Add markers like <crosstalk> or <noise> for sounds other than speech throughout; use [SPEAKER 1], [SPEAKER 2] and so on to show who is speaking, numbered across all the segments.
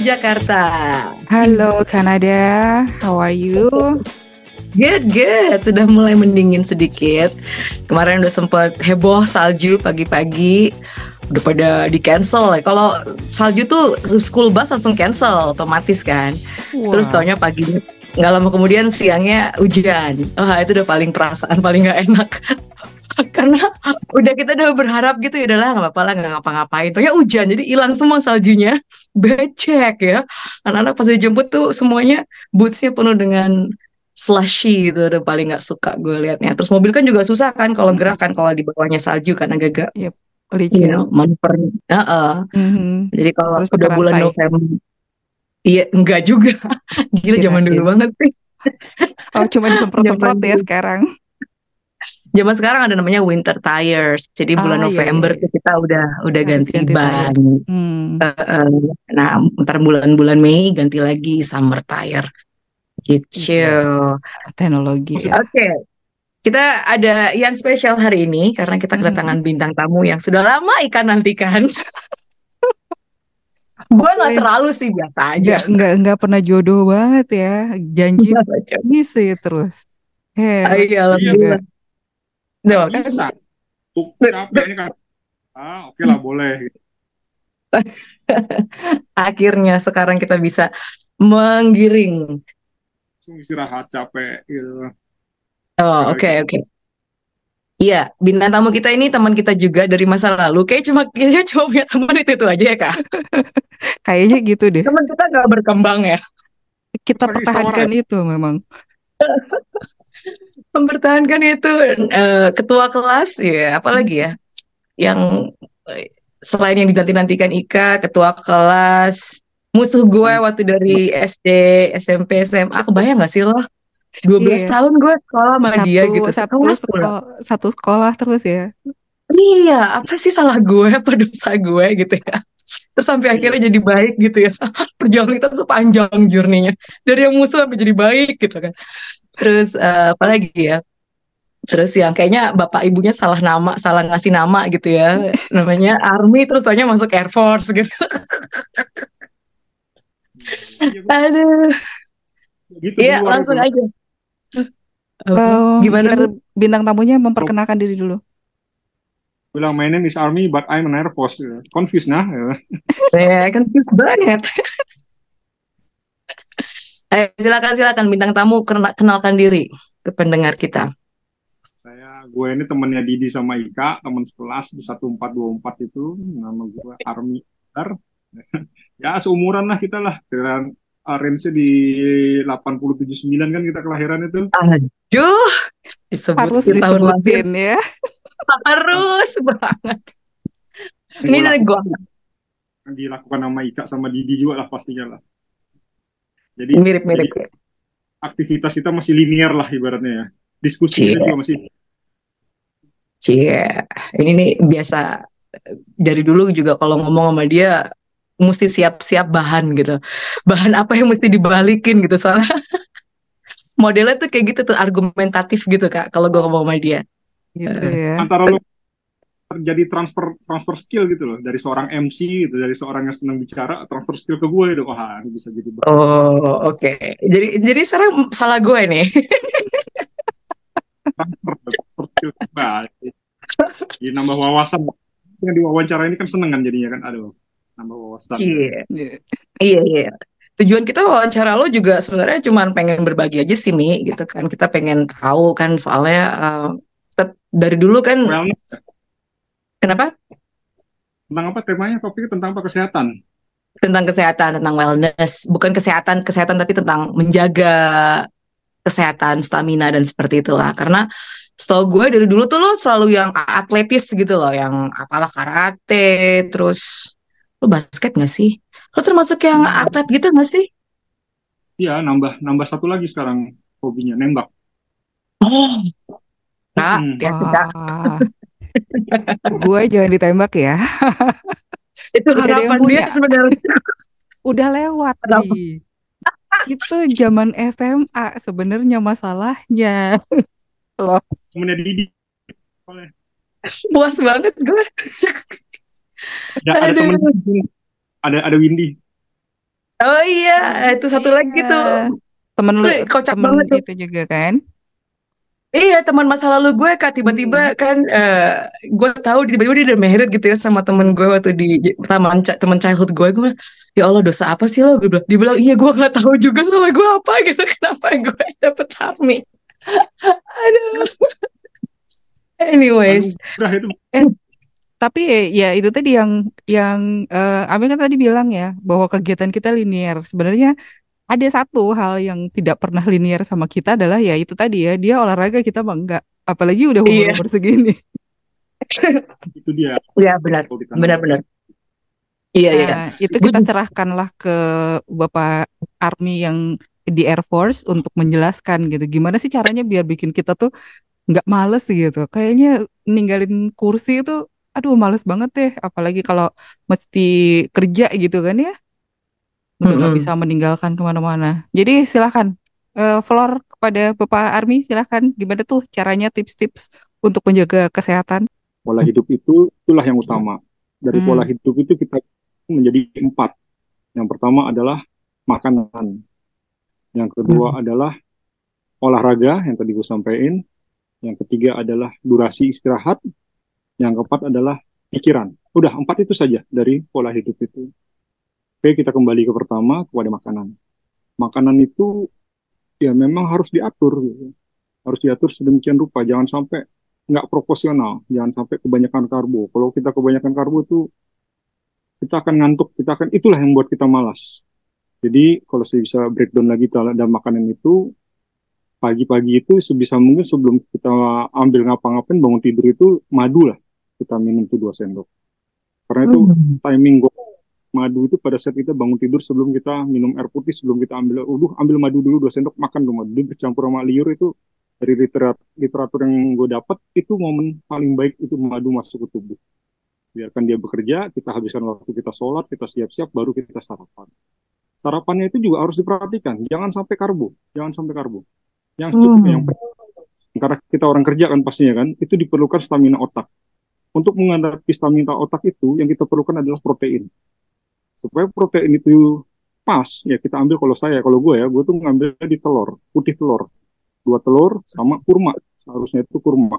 [SPEAKER 1] Jakarta.
[SPEAKER 2] Halo Kanada, how are you?
[SPEAKER 1] Good, good. Sudah mulai mendingin sedikit. Kemarin udah sempat heboh salju pagi-pagi. Udah pada di cancel. Kalau salju tuh school bus langsung cancel otomatis kan.
[SPEAKER 2] Wah.
[SPEAKER 1] Terus taunya pagi nggak lama kemudian siangnya hujan. Wah itu udah paling perasaan paling nggak enak. <laughs> Karena udah kita udah berharap gitu ya udahlah nggak apa-apa lah nggak ngapa-ngapain. Taunya hujan jadi hilang semua saljunya. <laughs> Becek ya. Anak-anak pas dijemput tuh semuanya bootsnya penuh dengan slushy gitu udah paling nggak suka gue liatnya. Terus mobil kan juga susah kan kalau gerak kan kalau di bawahnya salju kan agak-agak you
[SPEAKER 2] licin.
[SPEAKER 1] know, manuver. Heeh.
[SPEAKER 2] Mhm.
[SPEAKER 1] Jadi kalau
[SPEAKER 2] Terus
[SPEAKER 1] udah bulan
[SPEAKER 2] rantai.
[SPEAKER 1] November Iya, enggak juga. <laughs> Gila zaman dulu banget sih.
[SPEAKER 2] Oh cuma disemprot-semprot ya sekarang.
[SPEAKER 1] Zaman sekarang ada namanya winter tires. Jadi bulan
[SPEAKER 2] Ah, iya,
[SPEAKER 1] November
[SPEAKER 2] iya, iya.
[SPEAKER 1] tuh kita udah udah
[SPEAKER 2] Harus
[SPEAKER 1] ganti,
[SPEAKER 2] ganti
[SPEAKER 1] ban.
[SPEAKER 2] Hmm.
[SPEAKER 1] Heeh. Nah, ntar bulan-bulan Mei ganti lagi summer tire. Gitu.
[SPEAKER 2] Teknologi ya.
[SPEAKER 1] Oke. Kita ada yang spesial hari ini karena kita
[SPEAKER 2] Mhm.
[SPEAKER 1] kedatangan bintang tamu yang sudah lama ikan nantikan. <laughs> Gue nggak terlalu sih biasa aja.
[SPEAKER 2] Nggak, nggak, pernah jodoh banget ya. Janji ya terus.
[SPEAKER 1] Ah,
[SPEAKER 2] Hebat
[SPEAKER 1] Iya, alhamdulillah. Tuh, kan
[SPEAKER 3] bisa capek ini kan ah oke lah boleh <laughs>
[SPEAKER 1] akhirnya sekarang kita bisa menggiring.
[SPEAKER 3] istirahat capek gitu
[SPEAKER 1] Oh, oke
[SPEAKER 3] Oke.
[SPEAKER 1] oke. Iya, bintang tamu kita ini teman kita juga dari masa lalu. Kayak cuma kayaknya cuma punya teman itu itu aja ya kak. <laughs>
[SPEAKER 2] Kayaknya gitu deh.
[SPEAKER 1] Teman kita nggak berkembang ya.
[SPEAKER 2] Kita
[SPEAKER 3] Lagi
[SPEAKER 2] pertahankan itu memang. <laughs>
[SPEAKER 1] Mempertahankan itu eh, ketua kelas, ya apalagi ya, yang eh, selain yang dinanti-nantikan Ika, ketua kelas, musuh gue waktu dari SD, SMP, SMA, kebayang gak sih lo? 12
[SPEAKER 2] Iya.
[SPEAKER 1] tahun gue sekolah sama
[SPEAKER 2] Satu,
[SPEAKER 1] dia gitu,
[SPEAKER 2] satu,
[SPEAKER 1] pula.
[SPEAKER 2] sekolah, satu sekolah terus ya.
[SPEAKER 1] Iya, apa sih salah gue, apa dosa gue gitu ya. Terus sampai akhirnya jadi baik gitu ya. <laughs> Perjuangan kita tuh panjang journey-nya. Dari yang musuh sampai jadi baik gitu kan. Terus eh, apa lagi ya? Terus yang kayaknya bapak ibunya salah nama, salah ngasih nama gitu ya. <laughs> Namanya Army, terus taunya masuk Air Force gitu.
[SPEAKER 3] Iya, <laughs>
[SPEAKER 1] Aduh.
[SPEAKER 3] gitu
[SPEAKER 1] Iya, langsung
[SPEAKER 3] itu.
[SPEAKER 1] aja.
[SPEAKER 2] Oh,
[SPEAKER 1] Gimana?
[SPEAKER 2] bintang tamunya memperkenalkan diri dulu.
[SPEAKER 3] bilang my name is Army but I'm an Air Force confused nah Ya. <laughs>
[SPEAKER 1] Ya, confused banget. Ayo, silakan silakan bintang tamu kena- kenalkan diri ke pendengar kita.
[SPEAKER 3] saya gue ini temennya Didi sama Ika teman sekelas di 1424 itu nama gue Army Dar. <laughs> ya seumuran lah kita lah dan range di 87 9 kan kita kelahiran itu
[SPEAKER 1] Aduh, disebut
[SPEAKER 2] Harus
[SPEAKER 1] tahun lahir
[SPEAKER 2] ya. <laughs>
[SPEAKER 1] harus banget. Ini dari
[SPEAKER 3] yang dilakukan sama Ika sama Didi juga lah pastinya lah. Jadi,
[SPEAKER 1] mirip-mirip.
[SPEAKER 3] aktivitas kita masih linear lah ibaratnya ya. Diskusi kita juga masih
[SPEAKER 1] Cie, ini nih biasa dari dulu juga kalau ngomong sama dia mesti siap-siap bahan gitu. Bahan apa yang mesti dibalikin gitu soalnya <laughs> modelnya tuh kayak gitu tuh argumentatif gitu Kak kalau gua ngomong sama dia.
[SPEAKER 2] Gitu ya.
[SPEAKER 3] antara lo terjadi transfer transfer skill gitu loh dari seorang MC gitu dari seorang yang senang bicara transfer skill ke gue itu wah ini bisa jadi ber-
[SPEAKER 1] Oh, oke. Jadi jadi sekarang salah gue nih. <laughs>
[SPEAKER 3] transfer, transfer skill. Jadi nambah wawasan yang diwawancara ini kan seneng kan jadinya kan aduh nambah wawasan.
[SPEAKER 2] Iya.
[SPEAKER 1] Iya, iya. Tujuan kita wawancara lo juga sebenarnya cuma pengen berbagi aja sih, Mi, gitu kan. Kita pengen tahu kan soalnya eh, kita dari dulu kan
[SPEAKER 3] wellness
[SPEAKER 1] kenapa?
[SPEAKER 3] tentang apa temanya topiknya tentang apa kesehatan
[SPEAKER 1] Tentang kesehatan, tentang wellness, bukan kesehatan kesehatan tapi tentang menjaga kesehatan, stamina dan seperti itulah. Karena setahu gue dari dulu tuh lo selalu yang atletis gitu loh, yang apalah karate, terus lo basket gak sih? Lo termasuk yang atlet gitu gak sih?
[SPEAKER 3] iya nambah nambah satu lagi sekarang hobinya nembak
[SPEAKER 1] Oh, Kak,
[SPEAKER 3] Hmm.
[SPEAKER 1] Kak.
[SPEAKER 2] Gue jangan ditembak ya. <laughs>
[SPEAKER 1] Itu harapan dia sebenarnya. <laughs>
[SPEAKER 2] Udah lewat nih. Itu zaman SMA sebenarnya masalahnya. <laughs> Loh,
[SPEAKER 3] temennya Didi
[SPEAKER 1] Puas banget gue.
[SPEAKER 3] ada, ada temen ada ada Windy
[SPEAKER 1] Oh iya, itu satu lagi
[SPEAKER 2] Iya.
[SPEAKER 1] tuh.
[SPEAKER 2] Temen lu,
[SPEAKER 1] kocak
[SPEAKER 2] temen
[SPEAKER 1] banget
[SPEAKER 2] itu juga kan?
[SPEAKER 1] Iya, teman masa lalu gue kak tiba-tiba kan eh, gue tahu tiba-tiba dia udah married gitu ya sama temen gue waktu di taman teman childhood gue. Gue bilang, ya Allah dosa apa sih lo? Gue bilang, dia bilang iya gue nggak tahu juga salah gue apa <laughs> gitu. Kenapa gue dapet Charmy? <laughs> Aduh. Anyways,
[SPEAKER 3] itu
[SPEAKER 2] Tapi ya itu tadi yang yang eh, Ami kan tadi bilang ya bahwa kegiatan kita linear. Sebenarnya ada satu hal yang tidak pernah linear sama kita adalah ya itu tadi ya dia olahraga kita mah enggak. Apalagi udah
[SPEAKER 1] Iya.
[SPEAKER 2] umur-umur segini. <laughs>
[SPEAKER 3] itu dia.
[SPEAKER 1] ya benar,
[SPEAKER 3] Kalau kita
[SPEAKER 1] benar-benar. Iya iya.
[SPEAKER 2] Nah, itu kita serahkanlah ke Bapak Army yang di Air Force untuk menjelaskan gitu. Gimana sih caranya biar bikin kita tuh nggak males gitu. Kayaknya ninggalin kursi itu aduh males banget deh. Apalagi kalau mesti kerja gitu kan ya. Udah nggak
[SPEAKER 1] Mm-mm.
[SPEAKER 2] bisa meninggalkan ke mana-mana. Jadi silahkan eh, floor kepada Bapak Army silahkan gimana tuh caranya tips-tips untuk menjaga kesehatan.
[SPEAKER 3] pola hidup itu itulah yang utama. Dari
[SPEAKER 2] Hmm.
[SPEAKER 3] pola hidup itu kita menjadi empat. Yang pertama adalah makanan. Yang kedua adalah olahraga yang tadi gue sampaikan. Yang ketiga adalah durasi istirahat. Yang keempat adalah pikiran. Udah empat itu saja dari pola hidup itu. Oke, kita kembali ke pertama kepada makanan. Makanan itu ya memang harus diatur gitu. Harus diatur sedemikian rupa. Jangan sampai nggak proporsional. Jangan sampai kebanyakan karbo. Kalau kita kebanyakan karbo itu kita akan ngantuk. Kita akan itulah yang membuat kita malas. Jadi kalau saya bisa breakdown lagi dalam makanan itu pagi-pagi itu sebisa mungkin sebelum kita ambil ngapa-ngapain bangun tidur itu madu lah kita minum tuh dua sendok. Karena itu
[SPEAKER 1] Hmm.
[SPEAKER 3] timing madu itu pada saat kita bangun tidur sebelum kita minum air putih sebelum kita ambil uduh ambil madu dulu dua sendok makan tuh madu. Bercampur sama liur itu dari literat, literatur yang gue dapat itu momen paling baik itu madu masuk ke tubuh. Biarkan dia bekerja kita habiskan waktu kita sholat kita siap-siap baru kita sarapan. Sarapannya itu juga harus diperhatikan jangan sampai karbo jangan sampai karbo. Yang cukup
[SPEAKER 1] Hmm.
[SPEAKER 3] yang karena kita orang kerja kan pastinya kan itu diperlukan stamina otak. Untuk menghadapi stamina otak itu yang kita perlukan adalah protein supaya protein itu pas ya kita ambil kalau saya kalau gue ya gue tuh ngambil di telur putih telur. Dua telur sama kurma seharusnya itu kurma.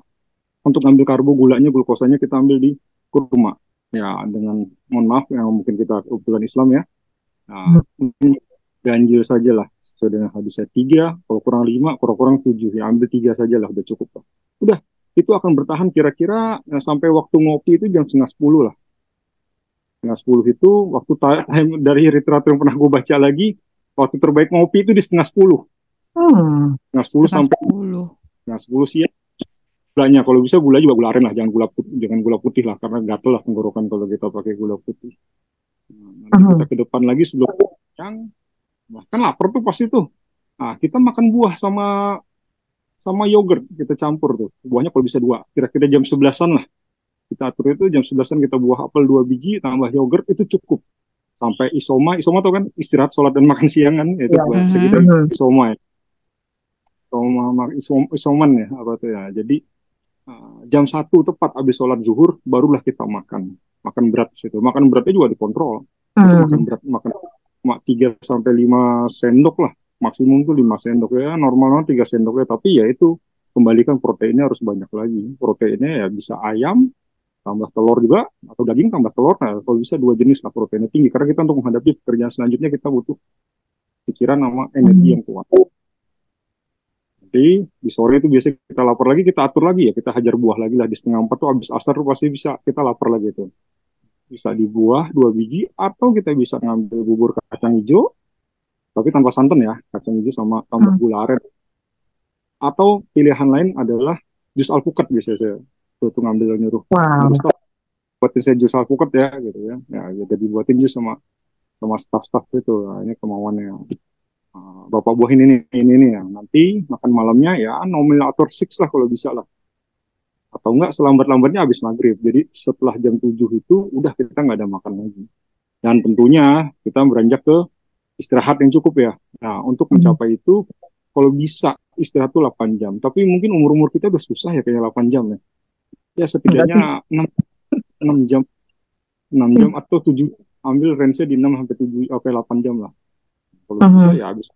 [SPEAKER 3] Untuk ambil karbo gulanya glukosanya kita ambil di kurma. Ya dengan mohon maaf yang mungkin kita kebetulan Islam ya. Nah, mungkin ganjil saja lah sesuai dengan hadisnya. Tiga kalau kurang lima kalau kurang tujuh. Ya ambil tiga saja lah udah cukup lah. Udah itu akan bertahan kira-kira ya, sampai waktu ngopi itu jam setengah sepuluh lah setengah sepuluh itu waktu time dari literatur yang pernah gue baca lagi waktu terbaik ngopi itu di setengah sepuluh
[SPEAKER 1] Hmm.
[SPEAKER 3] setengah sepuluh sampai
[SPEAKER 2] sepuluh.
[SPEAKER 3] setengah sepuluh siang gulanya kalau bisa gula juga gula aren lah jangan gula putih jangan gula putih lah karena gatel lah tenggorokan kalau kita pakai gula putih nah, nanti
[SPEAKER 1] Mhm.
[SPEAKER 3] kita ke depan lagi sebelum siang bahkan lapar tuh pasti tuh nah kita makan buah sama sama yogurt kita campur tuh buahnya kalau bisa dua kira-kira jam sebelasan lah kita atur itu jam sebelasan kita buah apel dua biji tambah yogurt itu cukup. Sampai isoma isoma tuh kan? Istirahat sholat dan <laughs> makan siang kan? Itu
[SPEAKER 1] Ya.
[SPEAKER 3] buat
[SPEAKER 2] Mhm.
[SPEAKER 3] sekitar
[SPEAKER 1] Mhm.
[SPEAKER 3] isoma ya. Isoma isom, isoman ya apa tuh ya. Jadi uh, jam satu tepat habis sholat zuhur barulah kita makan. Makan berat situ. Makan beratnya juga dikontrol. Itu
[SPEAKER 1] Hmm.
[SPEAKER 3] makan berat makan 3 sampai 5 sendok lah. Maksimum tuh 5 sendok ya. Normalnya 3 sendok ya. Tapi ya itu kembalikan proteinnya harus banyak lagi. Proteinnya ya bisa ayam tambah telur juga atau daging tambah telur. Nah kalau bisa dua jenis lah proteinnya tinggi. Karena kita untuk menghadapi pekerjaan selanjutnya kita butuh pikiran sama energi yang kuat. Jadi di sore itu biasanya kita lapar lagi kita atur lagi ya. Kita hajar buah lagi lah. Di setengah empat tuh habis asar tuh pasti bisa kita lapar lagi tuh. Bisa di buah dua biji atau kita bisa ngambil bubur kacang hijau tapi tanpa santan ya. Kacang hijau sama tambah
[SPEAKER 1] Hmm.
[SPEAKER 3] gula aren. Atau pilihan lain adalah jus alpukat biasanya saya tuh, tuh ngambil nyuruh.
[SPEAKER 1] Wow.
[SPEAKER 3] Nyuruh buatin saya jus alpukat ya gitu ya. Ya jadi buatin jus sama sama staff-staff itu. Nah, ini kemauannya. Ah, bapak buah ini nih ini. Nih ya nanti makan malamnya ya nominator six lah kalau bisa lah. Atau enggak selambat-lambatnya habis maghrib. Jadi setelah jam 7 itu udah kita nggak ada makan lagi. Dan tentunya kita beranjak ke istirahat yang cukup ya. Nah untuk
[SPEAKER 1] Hmm.
[SPEAKER 3] mencapai itu kalau bisa istirahat tuh 8 jam. Tapi mungkin umur-umur kita udah susah ya kayak 8 jam ya ya setidaknya 6, 6 jam 6 jam atau 7 ambil range di 6 sampai 7 sampai 8 jam lah Kalau
[SPEAKER 1] Mhm.
[SPEAKER 3] bisa ya habis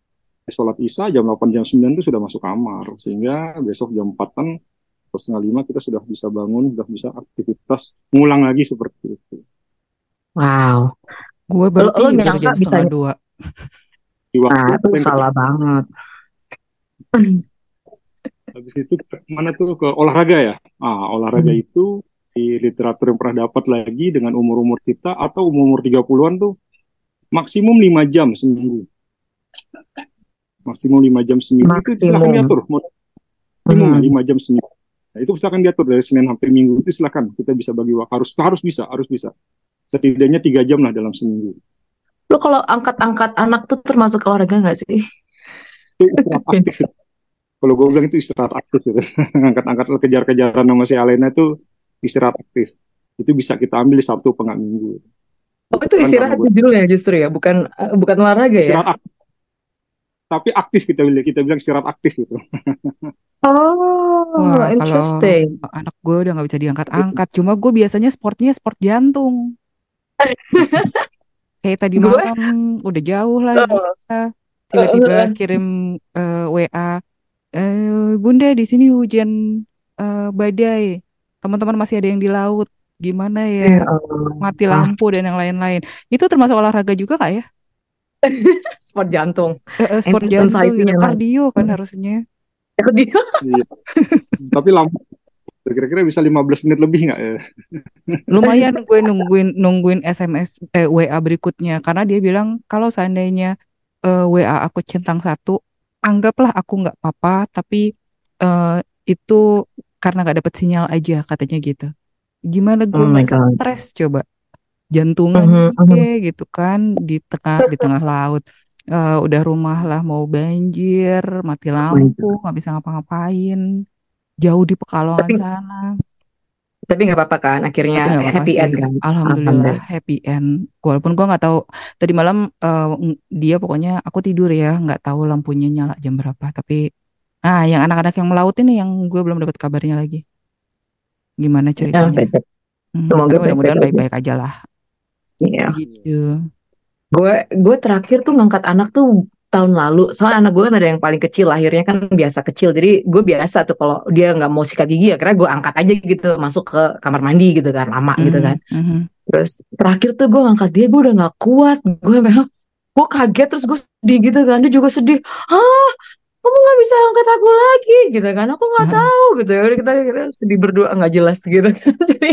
[SPEAKER 3] sholat isya jam 8 jam 9 itu sudah masuk kamar sehingga besok jam 4-an atau setengah lima kita sudah bisa bangun, sudah bisa aktivitas ngulang lagi seperti itu.
[SPEAKER 1] Wow.
[SPEAKER 2] Gue
[SPEAKER 1] Lo,
[SPEAKER 2] baru
[SPEAKER 1] lo nyangka
[SPEAKER 2] jam
[SPEAKER 1] bisa
[SPEAKER 2] setengah dua.
[SPEAKER 3] Di waktu
[SPEAKER 1] Nah, itu
[SPEAKER 3] yang
[SPEAKER 1] salah banget. <clears throat>
[SPEAKER 3] Habis itu mana tuh ke olahraga ya? Ah, olahraga
[SPEAKER 1] Hmm.
[SPEAKER 3] itu di literatur yang pernah dapat lagi dengan umur-umur kita atau umur-umur 30-an tuh maksimum 5 jam seminggu. Maksimum 5 jam seminggu itu silakan
[SPEAKER 1] Maksimum.
[SPEAKER 3] diatur. Maksimum
[SPEAKER 1] Hmm.
[SPEAKER 3] 5 jam seminggu. Nah, itu silakan diatur dari Senin sampai Minggu itu silakan kita bisa bagi waktu harus harus bisa harus bisa setidaknya tiga jam lah dalam seminggu
[SPEAKER 1] Lo kalau angkat-angkat anak tuh termasuk olahraga nggak sih? <laughs>
[SPEAKER 3] kalau gue bilang itu istirahat aktif gitu <laughs> angkat-angkat kejar-kejaran sama si Alena itu istirahat aktif itu bisa kita ambil di Sabtu pengat Minggu
[SPEAKER 1] Oh, itu
[SPEAKER 3] Kan
[SPEAKER 1] istirahat
[SPEAKER 3] gue-
[SPEAKER 1] judulnya justru ya, bukan eh, bukan olahraga ya?
[SPEAKER 3] istirahat aktif tapi aktif kita bilang kita bilang istirahat aktif gitu <laughs>
[SPEAKER 1] Oh,
[SPEAKER 2] Wah, kalau
[SPEAKER 1] interesting.
[SPEAKER 2] anak gue udah nggak bisa diangkat-angkat. Cuma gue biasanya sportnya sport jantung. <laughs> Kayak tadi
[SPEAKER 1] Gue-
[SPEAKER 2] malam udah jauh lagi.
[SPEAKER 1] Oh.
[SPEAKER 2] Tiba-tiba kirim eh, WA, eh, Bunda di sini hujan eh, badai. Teman-teman masih ada yang di laut. Gimana
[SPEAKER 1] Ya
[SPEAKER 2] ya?
[SPEAKER 1] Allah.
[SPEAKER 2] Mati
[SPEAKER 1] Ah,
[SPEAKER 2] lampu dan yang lain-lain. Itu termasuk olahraga juga nggak ya? <laughs>
[SPEAKER 1] sport jantung.
[SPEAKER 2] Eh, eh, sport
[SPEAKER 1] Anti-
[SPEAKER 2] jantung
[SPEAKER 1] lah.
[SPEAKER 2] Kardio kan harusnya.
[SPEAKER 1] Dia
[SPEAKER 3] Iya. tapi lama kira-kira bisa 15 menit lebih nggak ya
[SPEAKER 2] Lumayan gue nungguin nungguin SMS eh, WA berikutnya karena dia bilang kalau seandainya eh, WA aku centang satu, anggaplah aku nggak apa-apa, tapi eh, itu karena nggak dapet sinyal aja katanya gitu. Gimana gue
[SPEAKER 1] Oh
[SPEAKER 2] stres coba? Jantungan
[SPEAKER 1] Mhm, mhm.
[SPEAKER 2] gue gitu kan di tengah di tengah <laughs> laut. Eh, udah rumah lah mau banjir, mati lampu, nggak bisa ngapa-ngapain, jauh di Pekalongan
[SPEAKER 1] Tapi-
[SPEAKER 2] sana.
[SPEAKER 1] Tapi nggak apa-apa kan, akhirnya
[SPEAKER 2] apa-apa
[SPEAKER 1] happy
[SPEAKER 2] sih.
[SPEAKER 1] end kan.
[SPEAKER 2] Alhamdulillah
[SPEAKER 1] Alhamdulillah.
[SPEAKER 2] happy end. Walaupun gua nggak tahu tadi malam ng- dia pokoknya aku tidur ya nggak tahu lampunya nyala jam berapa. Tapi ah yang anak-anak yang melaut ini yang gue belum dapat kabarnya lagi. Gimana
[SPEAKER 1] Ya,
[SPEAKER 2] ceritanya?
[SPEAKER 1] baik-baik.
[SPEAKER 2] Hmm,
[SPEAKER 1] Semoga
[SPEAKER 2] mudah-mudahan
[SPEAKER 1] baik-baik aja.
[SPEAKER 2] baik-baik aja lah.
[SPEAKER 1] Iya.
[SPEAKER 2] Gitu.
[SPEAKER 1] Gue gue terakhir tuh ngangkat anak tuh tahun lalu. Soalnya anak gue kan ada yang paling kecil, lahirnya kan biasa kecil. Jadi gue biasa tuh kalau dia nggak mau sikat gigi ya, karena gue angkat aja gitu, masuk ke kamar mandi gitu kan, lama gitu
[SPEAKER 2] Mhm,
[SPEAKER 1] kan.
[SPEAKER 2] mhm.
[SPEAKER 1] Terus terakhir tuh gue ngangkat dia, gue udah nggak kuat. Gue memang gue kaget terus gue sedih gitu kan. Dia juga sedih. Ah, kamu nggak bisa angkat aku lagi gitu kan? Aku nggak tahu gitu ya. Kita akhirnya sedih berdua nggak jelas gitu kan. <laughs> Jadi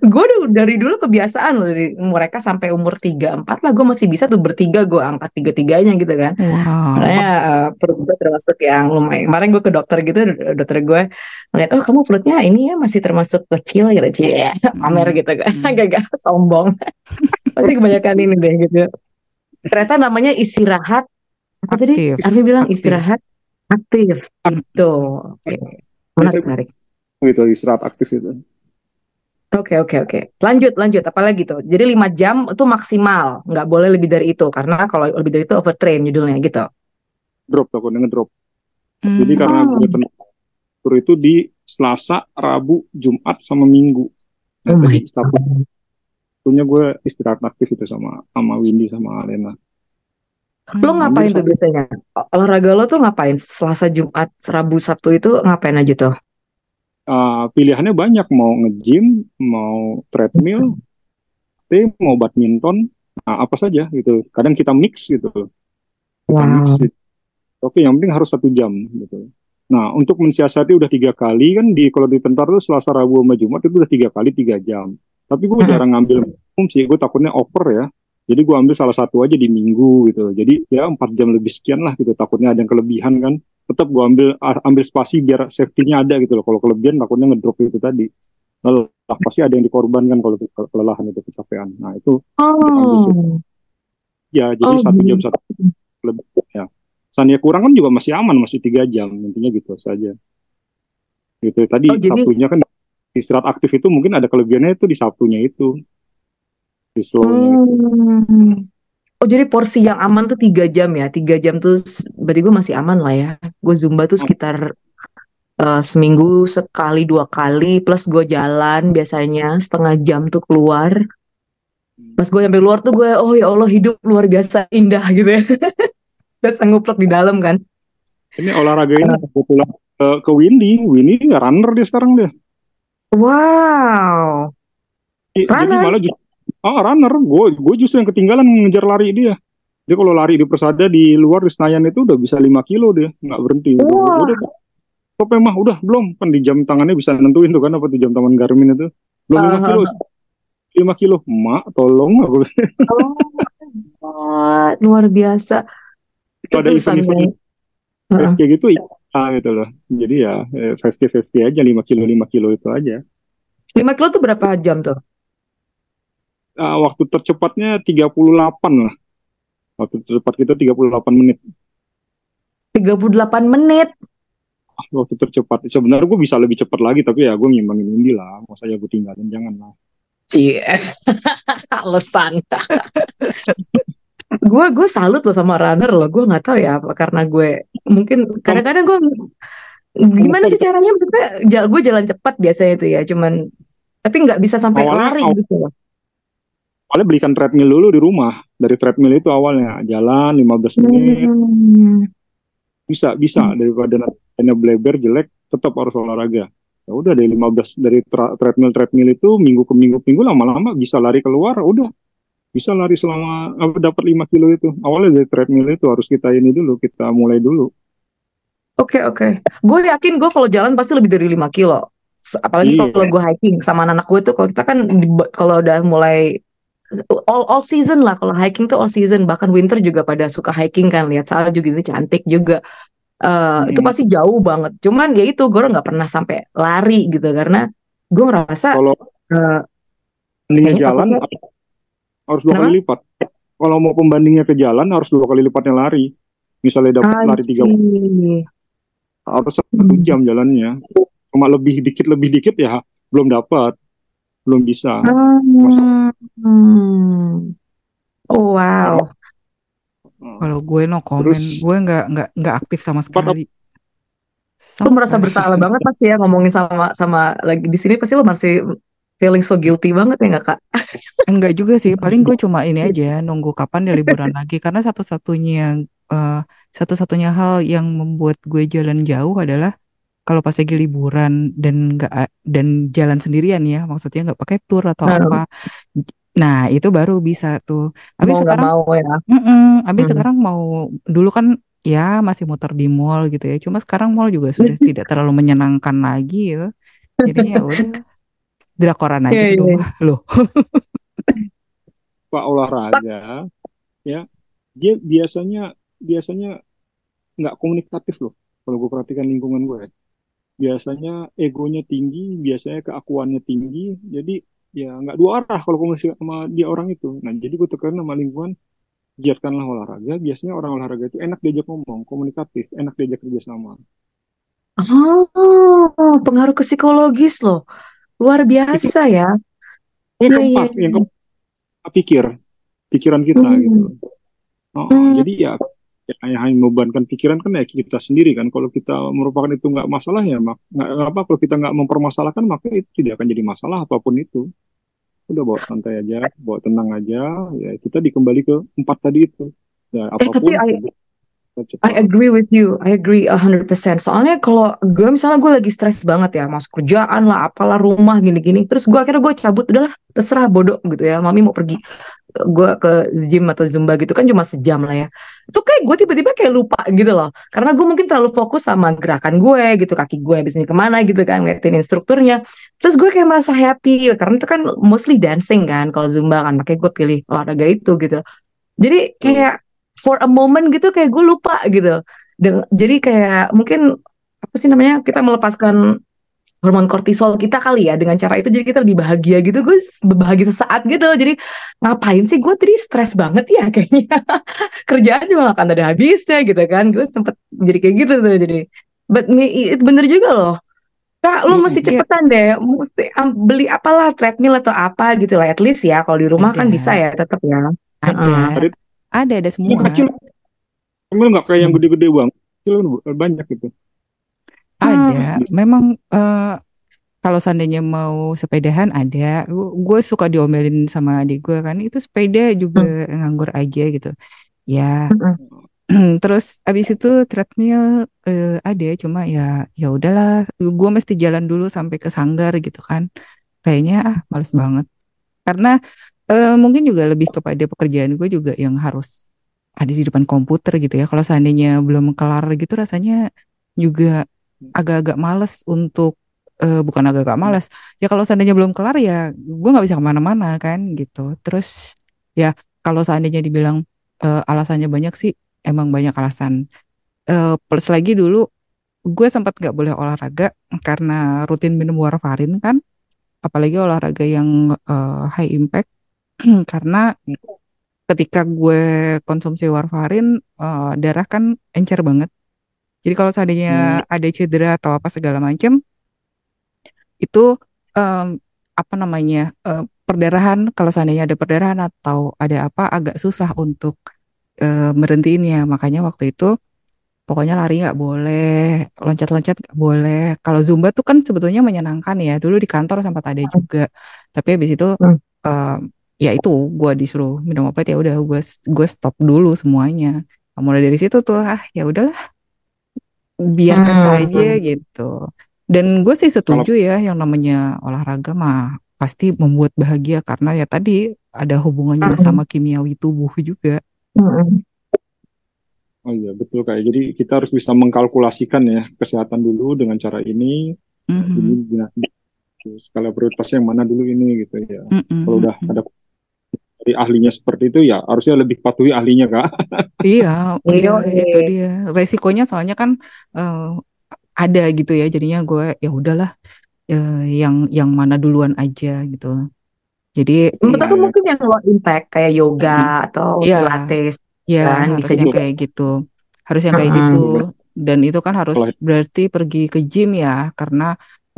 [SPEAKER 1] gue dari dulu kebiasaan loh dari mereka sampai umur 3 4 lah gue masih bisa tuh bertiga gue angkat tiga-tiganya gitu kan.
[SPEAKER 2] Wow.
[SPEAKER 1] Makanya eh, perut gue termasuk yang lumayan. Kemarin gue ke dokter gitu, dokter gue ngeliat, oh kamu perutnya ini ya masih termasuk kecil gitu, cie, <laughs> pamer
[SPEAKER 2] Hmm,
[SPEAKER 1] gitu kan,
[SPEAKER 2] hmm. <laughs>
[SPEAKER 1] agak-agak sombong. Pasti kebanyakan ini deh gitu. Ternyata namanya istirahat. Apa tadi? Arfi bilang istirahat aktif. Itu. Menarik, menarik.
[SPEAKER 3] gitu istirahat aktif itu
[SPEAKER 1] Oke, oke, oke. Lanjut, lanjut. Apalagi tuh? Jadi 5 jam itu maksimal. Nggak boleh lebih dari itu. Karena kalau lebih dari itu overtrain judulnya gitu.
[SPEAKER 3] drop takutnya ngedrop jadi
[SPEAKER 2] Hmm.
[SPEAKER 3] karena
[SPEAKER 1] Oh.
[SPEAKER 3] gue tenang itu di Selasa Rabu Jumat sama Minggu nah
[SPEAKER 1] Oh my
[SPEAKER 3] tadi Sabtu. Sabtunya gue istirahat aktif itu sama sama Windy sama Alena
[SPEAKER 1] Lo
[SPEAKER 2] Hmm.
[SPEAKER 1] ngapain tuh biasanya? Olahraga lo tuh ngapain? Selasa, Jumat, Rabu, Sabtu itu ngapain aja tuh?
[SPEAKER 3] Uh, pilihannya banyak mau nge-gym mau treadmill T mau badminton nah, apa saja gitu kadang kita mix gitu kita
[SPEAKER 1] Wow.
[SPEAKER 3] mix gitu. oke yang penting harus satu jam gitu nah untuk mensiasati udah tiga kali kan di kalau di tentara tuh Selasa Rabu sama Jumat itu udah tiga kali tiga jam tapi gue
[SPEAKER 1] Mhm.
[SPEAKER 3] jarang ngambil sih gue takutnya over ya jadi gue ambil salah satu aja di minggu gitu. Jadi ya empat jam lebih sekian lah gitu. Takutnya ada yang kelebihan kan. Tetap gue ambil a- ambil spasi biar safety-nya ada gitu loh. Kalau kelebihan takutnya ngedrop itu tadi. Lelah pasti ada yang dikorbankan kalau ke- kelelahan itu kecapean. Nah itu.
[SPEAKER 1] Oh,
[SPEAKER 3] ya jadi
[SPEAKER 1] Oh,
[SPEAKER 3] satu jam
[SPEAKER 1] gitu.
[SPEAKER 3] satu lebih ya. Sania kurang kan juga masih aman masih tiga jam. Intinya gitu saja. Gitu. Tadi
[SPEAKER 1] Oh, jadi-
[SPEAKER 3] Sabtunya kan istirahat aktif itu mungkin ada kelebihannya itu di Sabtunya itu itu
[SPEAKER 1] Hmm. Oh, jadi porsi yang aman tuh tiga jam ya? Tiga jam tuh, berarti gue masih aman lah ya. Gue Zumba tuh sekitar eh, seminggu sekali dua kali, plus gue jalan biasanya setengah jam tuh keluar. Pas gue sampai keluar tuh gue, oh ya Allah hidup luar biasa indah gitu ya. <laughs> biasa nguplek di dalam kan.
[SPEAKER 3] Ini olahraga ini kebetulan ke, ke Windy. Windy runner dia sekarang dia.
[SPEAKER 1] Wow.
[SPEAKER 3] Jadi
[SPEAKER 1] Runner?
[SPEAKER 3] malah justru, ah runner. Gue gue justru yang ketinggalan ngejar lari dia. Dia kalau lari di Persada di luar di Senayan itu udah bisa 5 kilo dia, nggak berhenti.
[SPEAKER 1] Wah.
[SPEAKER 3] Udah, Stop mah udah belum kan di jam tangannya bisa nentuin tuh kan apa tuh jam tangan Garmin itu. Belum 5
[SPEAKER 1] Ah,
[SPEAKER 3] kilo. 5 kilo. Mak, tolong aku. <laughs>
[SPEAKER 1] Oh, <laughs> luar biasa. Itu
[SPEAKER 3] Ada event-event
[SPEAKER 1] Heeh.
[SPEAKER 3] kayak gitu ya gitu loh. Jadi ya eh, 50-50 aja 5 kilo 5 kilo itu aja.
[SPEAKER 1] 5 kilo tuh berapa jam tuh?
[SPEAKER 3] Ah, waktu tercepatnya 38 lah. Waktu tercepat kita 38 menit.
[SPEAKER 1] 38 menit.
[SPEAKER 3] Ah, Waktu tercepat. Sebenarnya gue bisa lebih cepat lagi tapi ya gue ngimbangin Indi lah. Masa ya gue tinggalin jangan lah.
[SPEAKER 1] Cie. Alasan. gue gue salut loh sama runner loh. Gue nggak tahu ya apa karena gue mungkin kadang-kadang gue gimana sih caranya maksudnya gue jalan cepat biasanya itu ya cuman tapi nggak bisa sampai
[SPEAKER 3] Awalnya-
[SPEAKER 1] lari
[SPEAKER 3] aw-
[SPEAKER 1] gitu loh.
[SPEAKER 3] Awalnya belikan treadmill dulu di rumah. Dari treadmill itu awalnya jalan 15 menit.
[SPEAKER 1] Hmm.
[SPEAKER 3] Bisa bisa daripada nantinya bleber jelek tetap harus olahraga. Ya udah dari 15 dari treadmill treadmill itu minggu ke minggu minggu lama-lama bisa lari keluar udah bisa lari selama apa, dapat 5 kilo itu. Awalnya dari treadmill itu harus kita ini dulu, kita mulai dulu.
[SPEAKER 1] Oke oke. Gue yakin gue kalau jalan pasti lebih dari 5 kilo. Apalagi
[SPEAKER 3] Iya.
[SPEAKER 1] kalau gue hiking sama anak-anak gue tuh kalau kita kan kalau udah mulai all all season lah kalau hiking tuh all season bahkan winter juga pada suka hiking kan lihat salju gitu cantik juga. Itu
[SPEAKER 3] Hmm.
[SPEAKER 1] pasti jauh banget. Cuman ya itu gue nggak pernah sampai lari gitu karena gue ngerasa
[SPEAKER 3] Kalau
[SPEAKER 1] Kayaknya
[SPEAKER 3] jalan harus dua
[SPEAKER 1] Kenapa?
[SPEAKER 3] kali lipat. Kalau mau pembandingnya ke jalan harus dua kali lipatnya lari. Misalnya dapat lari tiga harus satu
[SPEAKER 1] Hmm.
[SPEAKER 3] jam jalannya. Cuma lebih dikit lebih dikit ya belum dapat, belum bisa.
[SPEAKER 1] Hmm. Oh wow.
[SPEAKER 2] Kalau gue no comment,
[SPEAKER 3] Terus-
[SPEAKER 2] gue nggak nggak nggak aktif sama sekali.
[SPEAKER 1] Lu
[SPEAKER 2] Sama
[SPEAKER 1] merasa
[SPEAKER 2] sekali.
[SPEAKER 1] bersalah banget pasti ya ngomongin sama sama lagi di sini pasti lu masih feeling so guilty banget ya nggak kak?
[SPEAKER 2] Enggak juga sih, paling gue <laughs> cuma ini aja nunggu kapan dia liburan lagi karena satu-satunya eh, satu-satunya hal yang membuat gue jalan jauh adalah kalau pas lagi liburan dan nggak dan jalan sendirian ya, maksudnya nggak pakai tour atau
[SPEAKER 1] Hmm.
[SPEAKER 2] apa. Nah, itu baru bisa tuh. Tapi
[SPEAKER 1] Mau
[SPEAKER 2] sekarang
[SPEAKER 1] mau ya.
[SPEAKER 2] Mm-mm. Habis
[SPEAKER 1] Hmm.
[SPEAKER 2] sekarang mau dulu kan ya masih muter di mall gitu ya. Cuma sekarang mall juga sudah <laughs> tidak terlalu menyenangkan lagi ya. Jadi ya udah drakoran aja
[SPEAKER 1] Iya,
[SPEAKER 2] di
[SPEAKER 1] iya.
[SPEAKER 2] rumah. <laughs> Loh.
[SPEAKER 3] Pak olahraga ya dia biasanya biasanya nggak komunikatif loh kalau gue perhatikan lingkungan gue biasanya egonya tinggi biasanya keakuannya tinggi jadi ya nggak dua arah kalau komunikasi sama dia orang itu nah jadi gue tekan sama lingkungan giatkanlah olahraga biasanya orang olahraga itu enak diajak ngomong komunikatif enak diajak kerjasama
[SPEAKER 1] Oh, pengaruh ke psikologis loh. Luar biasa ya.
[SPEAKER 3] yang
[SPEAKER 1] Iya, iya,
[SPEAKER 3] keempat yang keempat pikir pikiran kita
[SPEAKER 1] Hmm.
[SPEAKER 3] gitu Oh,
[SPEAKER 1] Hmm.
[SPEAKER 3] jadi ya ya yang membebankan pikiran kan ya kita sendiri kan kalau kita merupakan itu nggak masalah ya mak nggak apa kalau kita nggak mempermasalahkan maka itu tidak akan jadi masalah apa pun itu udah bawa santai aja bawa tenang aja ya kita dikembali ke empat tadi itu ya
[SPEAKER 1] Eh, tapi
[SPEAKER 3] apa pun
[SPEAKER 1] I-
[SPEAKER 3] kita
[SPEAKER 1] I
[SPEAKER 3] cepat
[SPEAKER 1] agree with you. I agree 100%. Soalnya kalau gue misalnya gue lagi stres banget ya, masuk kerjaan lah, apalah rumah gini-gini. Terus gue akhirnya gue cabut, udahlah terserah bodoh gitu ya. Mami mau pergi gue ke gym atau zumba gitu kan cuma sejam lah ya. Itu kayak gue tiba-tiba kayak lupa gitu loh. Karena gue mungkin terlalu fokus sama gerakan gue gitu, kaki gue habisnya ke mana gitu kan, ngeliatin instrukturnya. Terus gue kayak merasa happy karena itu kan mostly dancing kan kalau zumba kan, makanya gue pilih olahraga itu gitu. Jadi kayak for a moment gitu kayak gue lupa gitu. Dan jadi kayak mungkin apa sih namanya kita melepaskan hormon kortisol kita kali ya dengan cara itu jadi kita lebih bahagia gitu gue bahagia sesaat gitu jadi ngapain sih gue tadi stres banget ya <laughs> kayaknya kerjaan juga gak akan ada habisnya gitu kan gue sempet jadi kayak gitu tuh jadi but me- itu bener juga loh Kak, lu mesti
[SPEAKER 2] Iya.
[SPEAKER 1] cepetan deh, mesti beli apalah treadmill atau apa gitu lah, at least ya. Kalau di rumah kan
[SPEAKER 2] Ada.
[SPEAKER 1] bisa ya, tetap ya.
[SPEAKER 2] Ada.
[SPEAKER 3] Ada-
[SPEAKER 2] Ada ada semua.
[SPEAKER 3] kecil emang nggak kayak yang
[SPEAKER 2] Hmm.
[SPEAKER 3] gede-gede banget kecil kan banyak gitu
[SPEAKER 2] Ada. Memang eh, kalau seandainya mau sepedahan ada. Gue suka diomelin sama adik gue kan itu sepeda juga nganggur aja gitu. Ya
[SPEAKER 1] Mm-mm. <clears throat>
[SPEAKER 2] Terus abis itu treadmill eh, ada cuma ya ya udahlah gue mesti jalan dulu sampai ke sanggar gitu kan kayaknya ah males banget karena eh, mungkin juga lebih kepada pekerjaan gue juga yang harus ada di depan komputer gitu ya kalau seandainya belum kelar gitu rasanya juga agak-agak males untuk eh, bukan agak-agak males ya kalau seandainya belum kelar ya gue nggak bisa ke mana-mana kan gitu terus ya kalau seandainya dibilang eh, alasannya banyak sih emang banyak alasan. Eh, plus lagi dulu gue sempat nggak boleh olahraga karena rutin minum warfarin kan, apalagi olahraga yang eh, high impact <clears throat> karena ketika gue konsumsi warfarin eh, darah kan encer banget. Jadi kalau seandainya ada cedera atau apa segala macem itu em, apa namanya eh, perdarahan kalau seandainya ada perdarahan atau ada apa agak susah untuk eh, merhentiin Makanya waktu itu pokoknya lari nggak boleh, loncat-loncat nggak boleh. Kalau Zumba tuh kan sebetulnya menyenangkan ya. Dulu di kantor sempat ada juga. Tapi habis itu
[SPEAKER 1] Hmm.
[SPEAKER 2] ya itu gue disuruh minum obat ya udah gue gue stop dulu semuanya. Mulai dari situ tuh ah ya udahlah biarkan
[SPEAKER 1] Hmm.
[SPEAKER 2] saja gitu. Dan gue sih setuju ya yang namanya olahraga mah pasti membuat bahagia karena ya tadi ada hubungannya
[SPEAKER 1] Hmm.
[SPEAKER 2] sama kimiawi tubuh juga.
[SPEAKER 1] Mm-mm.
[SPEAKER 3] Oh iya, betul kayak. Jadi kita harus bisa mengkalkulasikan ya kesehatan dulu dengan cara ini,
[SPEAKER 2] Mhm.
[SPEAKER 3] ini binatang skala prioritas yang mana dulu ini gitu ya.
[SPEAKER 2] Mm-mm,
[SPEAKER 3] Kalau udah
[SPEAKER 2] mm-mm.
[SPEAKER 3] ada dari ahlinya seperti itu ya harusnya lebih patuhi ahlinya kak. <laughs>
[SPEAKER 2] Iya, iya
[SPEAKER 1] Iya,
[SPEAKER 2] itu dia. Resikonya soalnya kan eh, ada gitu ya. Jadinya gue ya udahlah eh, yang yang mana duluan aja gitu. Jadi
[SPEAKER 1] Menurut
[SPEAKER 2] ya,
[SPEAKER 1] aku mungkin yang low impact kayak yoga atau
[SPEAKER 2] Iya.
[SPEAKER 1] pilates
[SPEAKER 2] ya
[SPEAKER 1] kan bisa juga.
[SPEAKER 2] kayak gitu. Harus yang kayak
[SPEAKER 1] Mm-mm.
[SPEAKER 2] gitu. Dan itu kan harus berarti pergi ke gym ya, karena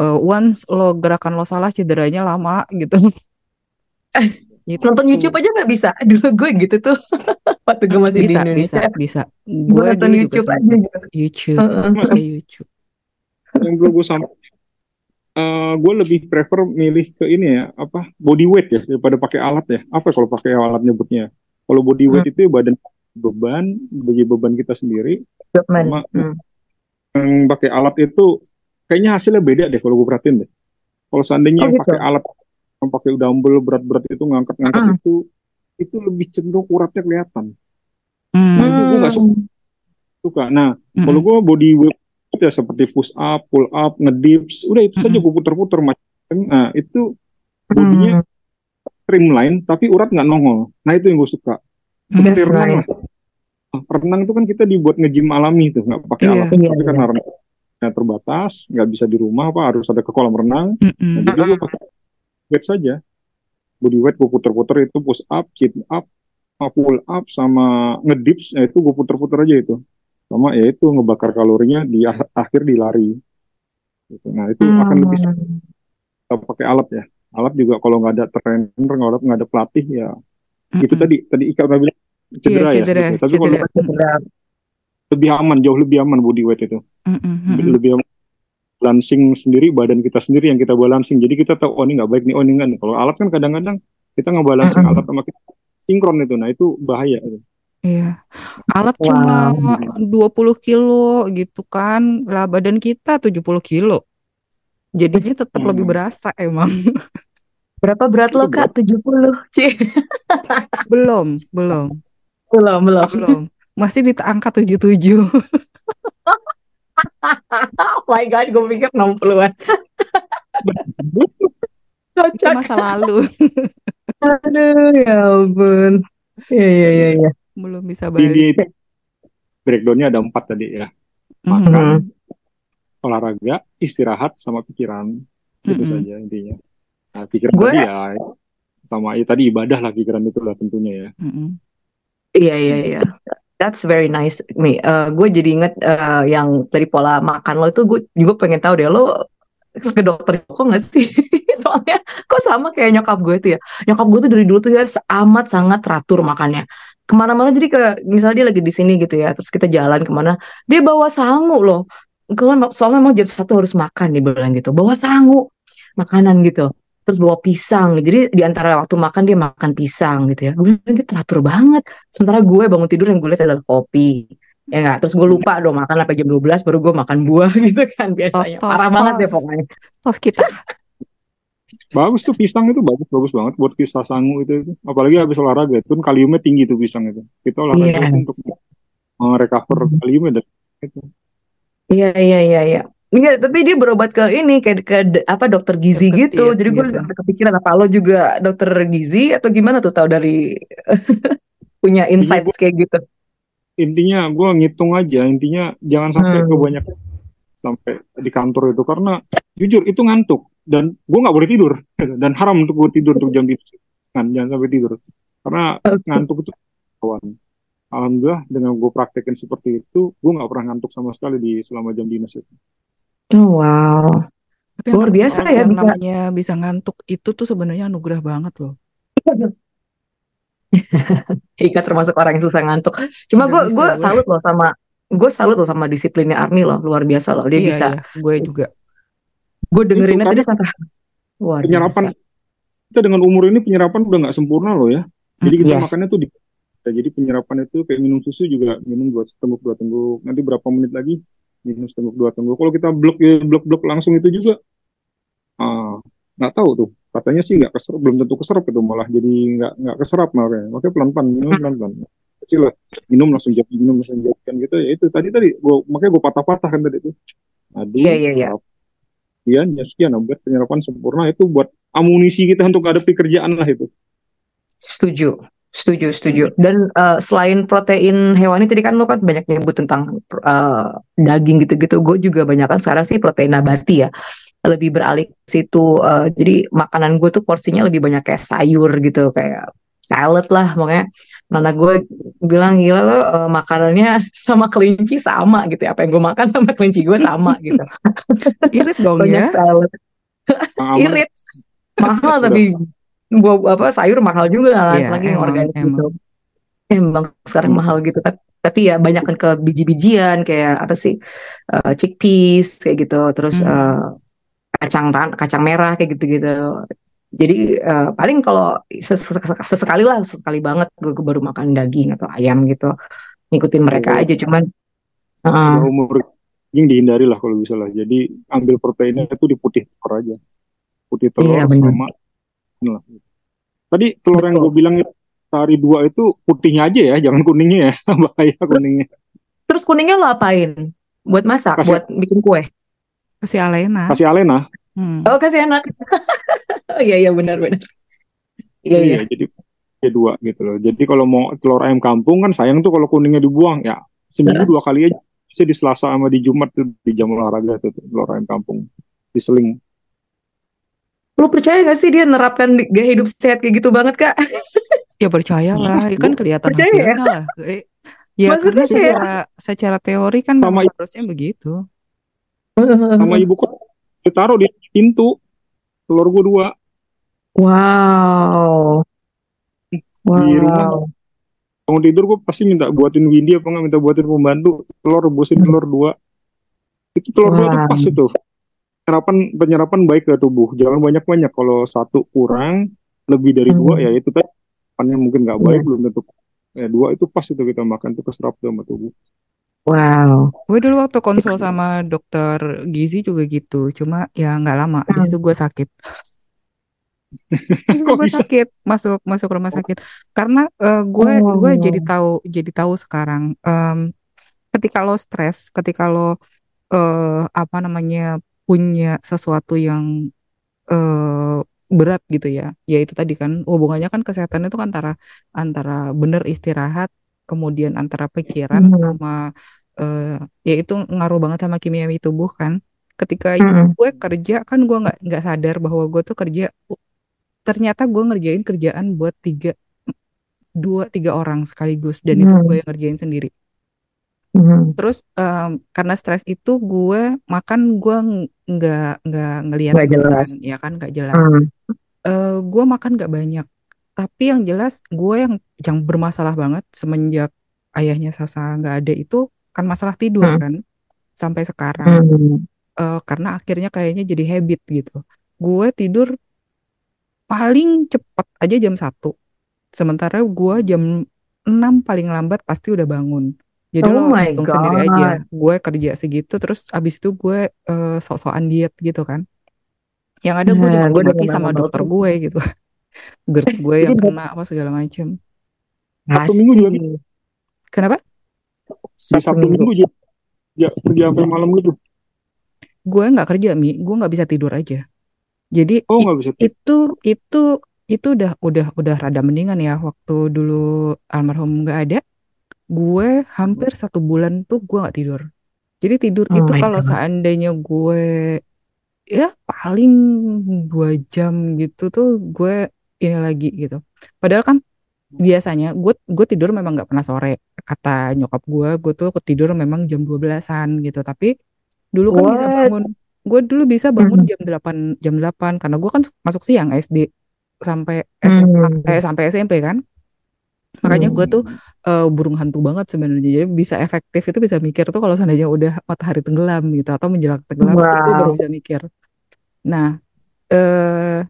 [SPEAKER 2] eh, once lo gerakan lo salah cederanya lama gitu. <laughs> Gitu.
[SPEAKER 1] Nonton YouTube aja nggak bisa. Dulu gue gitu tuh <laughs> waktu gue masih di
[SPEAKER 2] Bisa, bisa,
[SPEAKER 1] Indonesia.
[SPEAKER 2] bisa.
[SPEAKER 1] Gue
[SPEAKER 2] Gue
[SPEAKER 1] nonton YouTube aja gitu.
[SPEAKER 2] YouTube,
[SPEAKER 1] Heeh.
[SPEAKER 2] pakai YouTube.
[SPEAKER 3] yang dulu gue sama eh, gue lebih prefer milih ke ini ya apa body weight ya daripada pakai alat ya. Apa ya kalau pakai alat nyebutnya? Kalau body weight itu ya badan beban bagi beban kita sendiri
[SPEAKER 1] Equipment.
[SPEAKER 3] sama
[SPEAKER 1] Hmm.
[SPEAKER 3] yang pakai alat itu kayaknya hasilnya beda deh kalau gue perhatiin deh. Kalau seandainya
[SPEAKER 1] Oh,
[SPEAKER 3] yang
[SPEAKER 1] gitu.
[SPEAKER 3] pakai alat yang pakai dumbbell berat-berat itu ngangkat-ngangkat
[SPEAKER 1] Mm.
[SPEAKER 3] itu itu lebih cenderung uratnya kelihatan.
[SPEAKER 2] Hmm.
[SPEAKER 3] Nah, itu gue nggak suka. suka. Nah,
[SPEAKER 2] Mm-mm.
[SPEAKER 3] kalau gue body weight ya seperti push up, pull up, ngedips, udah itu saja
[SPEAKER 2] Mm-mm.
[SPEAKER 3] gue puter-puter macam. Nah, itu bodinya
[SPEAKER 1] Hmm.
[SPEAKER 3] streamline tapi urat nggak nongol. Nah, itu yang gue suka.
[SPEAKER 2] Hmm.
[SPEAKER 3] Seperti renang lah. Nah, Renang itu kan kita dibuat nge-gym alami tuh, nggak pakai
[SPEAKER 2] Iya.
[SPEAKER 3] alat.
[SPEAKER 1] Iya,
[SPEAKER 3] Tapi
[SPEAKER 1] iya.
[SPEAKER 3] karena renangnya terbatas, nggak bisa di rumah apa harus ada ke kolam renang.
[SPEAKER 2] Mm-mm.
[SPEAKER 3] Nah, jadi gue pakai weight saja. Body weight gue puter-puter itu push up, sit up, pull up sama ngedips, nah itu gue puter-puter aja itu. Sama ya itu ngebakar kalorinya di akhir di lari. Gitu. Nah itu akan lebih
[SPEAKER 1] Hmm.
[SPEAKER 3] kita pakai alat ya. Alat juga kalau nggak ada trainer, nggak ada nggak ada pelatih ya. Itu
[SPEAKER 2] Mm-mm.
[SPEAKER 3] tadi tadi Ika udah bilang
[SPEAKER 2] Iya,
[SPEAKER 3] cedera ya.
[SPEAKER 2] cedera,
[SPEAKER 3] gitu. Tapi kalau
[SPEAKER 2] cedera.
[SPEAKER 3] Lebih aman, jauh lebih aman body weight itu.
[SPEAKER 2] Mm-mm.
[SPEAKER 3] Lebih Balancing sendiri, badan kita sendiri yang kita balancing. Jadi kita tahu, oh ini nggak baik nih, oh ini nggak nih. Kalau alat kan kadang-kadang kita ngebalancing alat sama kita sinkron itu. Nah itu bahaya.
[SPEAKER 2] Iya. Alat cuma
[SPEAKER 1] Wow.
[SPEAKER 2] 20 kilo gitu kan. Lah badan kita 70 kilo. Jadinya tetap lebih
[SPEAKER 3] Hmm.
[SPEAKER 2] berasa emang. <laughs>
[SPEAKER 1] Berapa berat lo Kak? 70. Cih. <laughs>
[SPEAKER 2] Belum, belum,
[SPEAKER 1] Belum, belum.
[SPEAKER 2] belum. Masih di angka 77.
[SPEAKER 1] Oh <laughs> my God, gue pikir 60-an. <laughs>
[SPEAKER 2] Itu masa lalu. <laughs>
[SPEAKER 1] Aduh, ya ampun. Iya, iya, iya. iya.
[SPEAKER 2] Belum bisa balik.
[SPEAKER 3] di breakdownnya ada empat tadi ya.
[SPEAKER 2] Mhm,
[SPEAKER 3] Makan, olahraga, istirahat, sama pikiran. Itu
[SPEAKER 2] mhm.
[SPEAKER 3] saja intinya. Nah, pikiran
[SPEAKER 1] Gue-
[SPEAKER 3] tadi ya sama ya, tadi ibadah lah pikiran itu lah tentunya ya.
[SPEAKER 2] Mhm.
[SPEAKER 1] Iya, iya, iya. That's very nice, Mi. Eh, gue jadi inget eh, yang dari pola makan lo itu gue juga pengen tahu deh lo ke dokter kok nggak sih? <laughs> Soalnya kok sama kayak nyokap gue tuh ya. Nyokap gue tuh dari dulu tuh ya amat sangat teratur makannya. Ke mana-mana jadi ke misalnya dia lagi di sini gitu ya, terus kita jalan ke mana, dia bawa sangu loh. Soalnya memang jam satu harus makan dia bilang gitu, bawa sangu makanan gitu. Terus bawa pisang. Jadi di antara waktu makan dia makan pisang gitu ya. Gue bilang dia teratur banget. Sementara gue bangun tidur yang gue lihat adalah kopi. Ya enggak, terus gue lupa dong makan sampai jam 12 baru gue makan buah <laughs> gitu kan biasanya.
[SPEAKER 2] Tos, tos,
[SPEAKER 1] Parah banget deh
[SPEAKER 2] tos.
[SPEAKER 1] pokoknya.
[SPEAKER 2] Tos kita.
[SPEAKER 3] Bagus tuh pisang itu bagus bagus banget buat kisah sangu itu, itu. Apalagi habis olahraga itu kan kaliumnya tinggi tuh pisang itu. Kita olahraga
[SPEAKER 1] Iya.
[SPEAKER 3] itu untuk merecover kaliumnya dan itu.
[SPEAKER 1] Iya iya iya iya. Enggak, tapi dia berobat ke ini ke, ke apa dokter gizi
[SPEAKER 2] Dokter
[SPEAKER 1] gitu.
[SPEAKER 2] diet
[SPEAKER 1] Jadi gue
[SPEAKER 2] gitu.
[SPEAKER 1] sampai kepikiran apa lo juga dokter gizi atau gimana tuh tahu dari <laughs> punya
[SPEAKER 3] Iya,
[SPEAKER 1] insights
[SPEAKER 3] gua-
[SPEAKER 1] kayak gitu.
[SPEAKER 3] intinya gue ngitung aja intinya jangan sampai
[SPEAKER 1] Hmm.
[SPEAKER 3] kebanyakan sampai di kantor itu karena jujur itu ngantuk dan gue nggak boleh tidur <laughs> dan haram untuk gue tidur untuk jam dinas jangan jangan sampai tidur karena
[SPEAKER 1] Oke.
[SPEAKER 3] ngantuk itu kawan alhamdulillah dengan gue praktekin seperti itu gue nggak pernah ngantuk sama sekali di selama jam dinas itu
[SPEAKER 1] Oh, wow.
[SPEAKER 2] Tapi
[SPEAKER 1] Luar biasa ya
[SPEAKER 2] yang
[SPEAKER 1] bisa.
[SPEAKER 2] namanya bisa ngantuk itu tuh sebenarnya anugerah banget loh. <laughs>
[SPEAKER 1] Ika termasuk orang yang susah ngantuk. Cuma gue gue salut loh sama gue salut loh sama disiplinnya Arni loh luar biasa loh dia
[SPEAKER 2] Iya
[SPEAKER 1] bisa
[SPEAKER 2] iya, gue juga.
[SPEAKER 1] gue dengerinnya
[SPEAKER 3] Itu
[SPEAKER 1] tadi
[SPEAKER 3] karena
[SPEAKER 1] sampai luar
[SPEAKER 3] penyerapan
[SPEAKER 1] biasa.
[SPEAKER 3] kita dengan umur ini penyerapan udah nggak sempurna loh ya jadi kita
[SPEAKER 1] Yes.
[SPEAKER 3] makannya tuh di ya, jadi penyerapan itu kayak minum susu juga minum dua tengguk dua tengguk nanti berapa menit lagi minum tengguk dua tengguk kalau kita blok ya blok blok langsung itu juga ah nggak tahu tuh. Katanya sih nggak keserap belum tentu keserap itu malah jadi nggak nggak keserap makanya pelan pelan minum pelan pelan kecil lah. Minum langsung jadi minum langsung jadi kan gitu. Ya itu tadi tadi gua makanya gue patah patah kan tadi itu aduh
[SPEAKER 1] Iya, iya, iya.
[SPEAKER 3] sekian ya sekian. Buat penyerapan sempurna. Itu buat amunisi kita untuk hadapi kerjaan lah itu.
[SPEAKER 1] Setuju, setuju, setuju. Dan eh, selain protein hewani tadi kan lo kan banyak nyebut tentang eh, daging gitu-gitu. Gue juga banyak kan sekarang sih protein nabati ya. Lebih beralih ke situ. eh, jadi makanan gue tuh porsinya lebih banyak kayak sayur gitu, kayak salad lah. Makanya Nana gue bilang gila lo eh, makanannya <laughs> sama kelinci sama gitu ya. Apa yang gue makan sama kelinci gue sama <laughs> gitu.
[SPEAKER 2] Irit dong
[SPEAKER 1] Banyak
[SPEAKER 2] ya.
[SPEAKER 1] salad.
[SPEAKER 3] Yang aman
[SPEAKER 1] Irit. Mahal tapi buah apa sayur mahal juga kan
[SPEAKER 2] Iya,
[SPEAKER 1] lagi yang
[SPEAKER 2] emang,
[SPEAKER 1] organik
[SPEAKER 2] emang.
[SPEAKER 1] gitu. Emang sekarang
[SPEAKER 3] Hmm.
[SPEAKER 1] mahal gitu tapi, tapi ya banyak kan ke biji-bijian kayak apa sih eh, chickpeas kayak gitu terus
[SPEAKER 2] Hmm.
[SPEAKER 1] eh, kacang ran- kacang merah kayak gitu-gitu. Jadi eh, paling kalau ses- ses- sesekali lah sesekali banget gue baru makan daging atau ayam gitu ngikutin mereka
[SPEAKER 3] Oh.
[SPEAKER 1] aja cuman
[SPEAKER 3] Kalau umur yang dihindari lah kalau bisa lah jadi ambil proteinnya itu di putih telur aja putih telur
[SPEAKER 1] Iya,
[SPEAKER 3] sama lah. Tadi telur yang
[SPEAKER 1] Betul.
[SPEAKER 3] gue bilang sehari dua itu putihnya aja ya jangan kuningnya ya <laughs> bahaya kuningnya
[SPEAKER 1] terus kuningnya lo apain? Buat masak,
[SPEAKER 3] Kasih-
[SPEAKER 1] buat bikin kue.
[SPEAKER 2] Kasih Alena.
[SPEAKER 3] kasih alena
[SPEAKER 2] Hmm.
[SPEAKER 1] Oh kasih enak. <laughs> Oh iya iya benar benar. Iya iya.
[SPEAKER 3] jadi ya dua gitu loh jadi kalau mau telur ayam kampung kan sayang tuh kalau kuningnya dibuang ya seminggu dua kali aja bisa di Selasa sama di Jumat tuh di jam olahraga tuh telur ayam kampung diseling
[SPEAKER 1] Lu percaya gak sih dia nerapkan gaya hidup sehat kayak gitu banget kak?
[SPEAKER 2] Ya percaya lah, ya <laughs> kan kelihatan
[SPEAKER 1] Percaya ya?
[SPEAKER 2] hasilnya lah. Eh, Ya
[SPEAKER 1] Maksudnya
[SPEAKER 2] karena secara secara teori kan
[SPEAKER 3] Sama
[SPEAKER 2] harusnya begitu.
[SPEAKER 3] sama ibu kok ditaruh di pintu telur gue dua
[SPEAKER 1] Wow.
[SPEAKER 3] Di rumah.
[SPEAKER 1] Wow.
[SPEAKER 3] bangun tidur gue pasti minta buatin Windy apa nggak minta buatin pembantu telur rebusin telur dua itu telur dua tuh
[SPEAKER 1] Wah.
[SPEAKER 3] pas itu penyerapan penyerapan baik ke tubuh jangan banyak banyak kalau satu kurang lebih dari dua
[SPEAKER 1] Hmm.
[SPEAKER 3] ya itu tadi makannya mungkin nggak baik
[SPEAKER 1] Iya.
[SPEAKER 3] belum tentu ya dua itu pas itu kita makan itu keserap sama tubuh
[SPEAKER 1] Wow.
[SPEAKER 2] Gue dulu waktu konsul sama dokter gizi juga gitu, cuma ya nggak lama. Di
[SPEAKER 1] Hmm.
[SPEAKER 2] situ gue sakit. <laughs>
[SPEAKER 3] Kok
[SPEAKER 2] gue
[SPEAKER 3] bisa?
[SPEAKER 2] sakit masuk masuk rumah sakit karena eh, gue
[SPEAKER 1] Oh.
[SPEAKER 2] gue jadi tahu jadi tahu sekarang em, ketika lo stres ketika lo eh, apa namanya punya sesuatu yang eh, berat gitu ya ya itu tadi kan hubungannya kan kesehatan itu kan antara antara bener istirahat kemudian antara pikiran
[SPEAKER 1] Hmm.
[SPEAKER 2] sama eh, ya itu ngaruh banget sama kimiawi tubuh kan ketika
[SPEAKER 1] Mm-mm.
[SPEAKER 2] gue kerja kan gue nggak nggak sadar bahwa gue tuh kerja ternyata gue ngerjain kerjaan buat tiga dua tiga orang sekaligus dan itu
[SPEAKER 1] Hmm.
[SPEAKER 2] gue yang ngerjain sendiri
[SPEAKER 1] Mhm.
[SPEAKER 2] terus em, karena stres itu gue makan gue ng- nggak nggak ngelihat
[SPEAKER 1] Nggak jelas.
[SPEAKER 2] makan, ya kan nggak jelas
[SPEAKER 1] Hmm.
[SPEAKER 2] Eh, gue makan nggak banyak tapi yang jelas gue yang yang bermasalah banget semenjak ayahnya Sasa nggak ada itu kan masalah tidur
[SPEAKER 1] Hmm.
[SPEAKER 2] kan sampai sekarang
[SPEAKER 1] Hmm.
[SPEAKER 2] Eh, karena akhirnya kayaknya jadi habit gitu gue tidur paling cepet aja jam satu sementara gue jam 6 paling lambat pasti udah bangun jadi
[SPEAKER 1] Oh
[SPEAKER 2] lo hitung sendiri aja.
[SPEAKER 1] God.
[SPEAKER 2] gue kerja segitu terus abis itu gue eh, sok-sokan diet gitu kan. Yang ada gue
[SPEAKER 1] Nah, gue
[SPEAKER 2] dimaki-maki sama dokter gue gitu. <laughs> GERD gue
[SPEAKER 1] Jadi
[SPEAKER 2] yang kena apa segala macam
[SPEAKER 3] Sabtu Minggu juga
[SPEAKER 1] Pasti.
[SPEAKER 2] kenapa
[SPEAKER 1] Sabtu Minggu.
[SPEAKER 3] Minggu juga ya, kerja sampai malam gitu.
[SPEAKER 2] gue nggak kerja mi. Gue nggak bisa tidur aja. Jadi
[SPEAKER 3] Oh nggak bisa.
[SPEAKER 2] itu itu itu udah udah udah rada mendingan ya waktu dulu almarhum nggak ada gue hampir satu bulan tuh gue nggak tidur jadi tidur
[SPEAKER 1] Oh
[SPEAKER 2] itu kalau
[SPEAKER 1] God.
[SPEAKER 2] seandainya gue ya paling dua jam gitu tuh gue ini lagi gitu padahal kan biasanya gue gue tidur memang nggak pernah sore kata nyokap gue gue tuh tidur memang jam 12-an gitu tapi dulu kan bisa
[SPEAKER 1] What?
[SPEAKER 2] bangun gue dulu bisa bangun
[SPEAKER 1] Hmm.
[SPEAKER 2] jam 8 jam 8 karena gue kan masuk siang SD sampai SMA
[SPEAKER 1] Hmm.
[SPEAKER 2] eh sampai SMP kan makanya
[SPEAKER 1] Hmm.
[SPEAKER 2] gue tuh eh, burung hantu banget sebenarnya jadi bisa efektif itu bisa mikir tuh kalau seandainya udah matahari tenggelam gitu atau menjelang tenggelam itu gue baru
[SPEAKER 1] Wow.
[SPEAKER 2] bisa mikir nah eh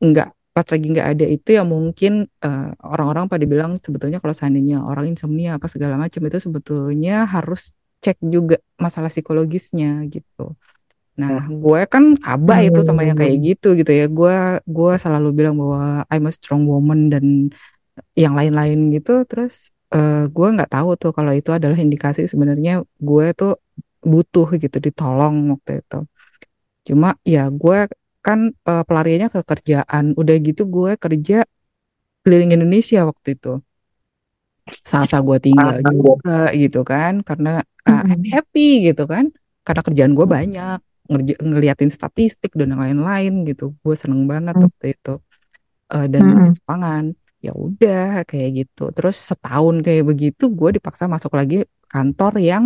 [SPEAKER 2] nggak pas lagi nggak ada itu ya mungkin eh, orang-orang pada bilang sebetulnya kalau seandainya orang insomnia apa segala macam itu sebetulnya harus cek juga masalah psikologisnya gitu. Nah, gue kan aba itu sama yang kayak
[SPEAKER 1] Hmm.
[SPEAKER 2] gitu gitu ya. Gue gue selalu bilang bahwa I'm a strong woman dan yang lain-lain gitu. Terus eh, gue nggak tahu tuh kalau itu adalah indikasi sebenarnya gue tuh butuh gitu ditolong waktu itu. Cuma ya gue kan eh, pelariannya ke kerjaan. Udah gitu gue kerja keliling Indonesia waktu itu. Sasa gue tinggal
[SPEAKER 1] Ah.
[SPEAKER 2] juga gitu kan karena uh,
[SPEAKER 1] Hmm.
[SPEAKER 2] happy gitu kan karena kerjaan gue banyak ngerja, ngeliatin statistik dan lain-lain gitu gue seneng banget
[SPEAKER 1] Hmm.
[SPEAKER 2] waktu itu Uh, dan
[SPEAKER 1] Hmm.
[SPEAKER 2] lapangan ya udah kayak gitu. Terus setahun kayak begitu gue dipaksa masuk lagi kantor yang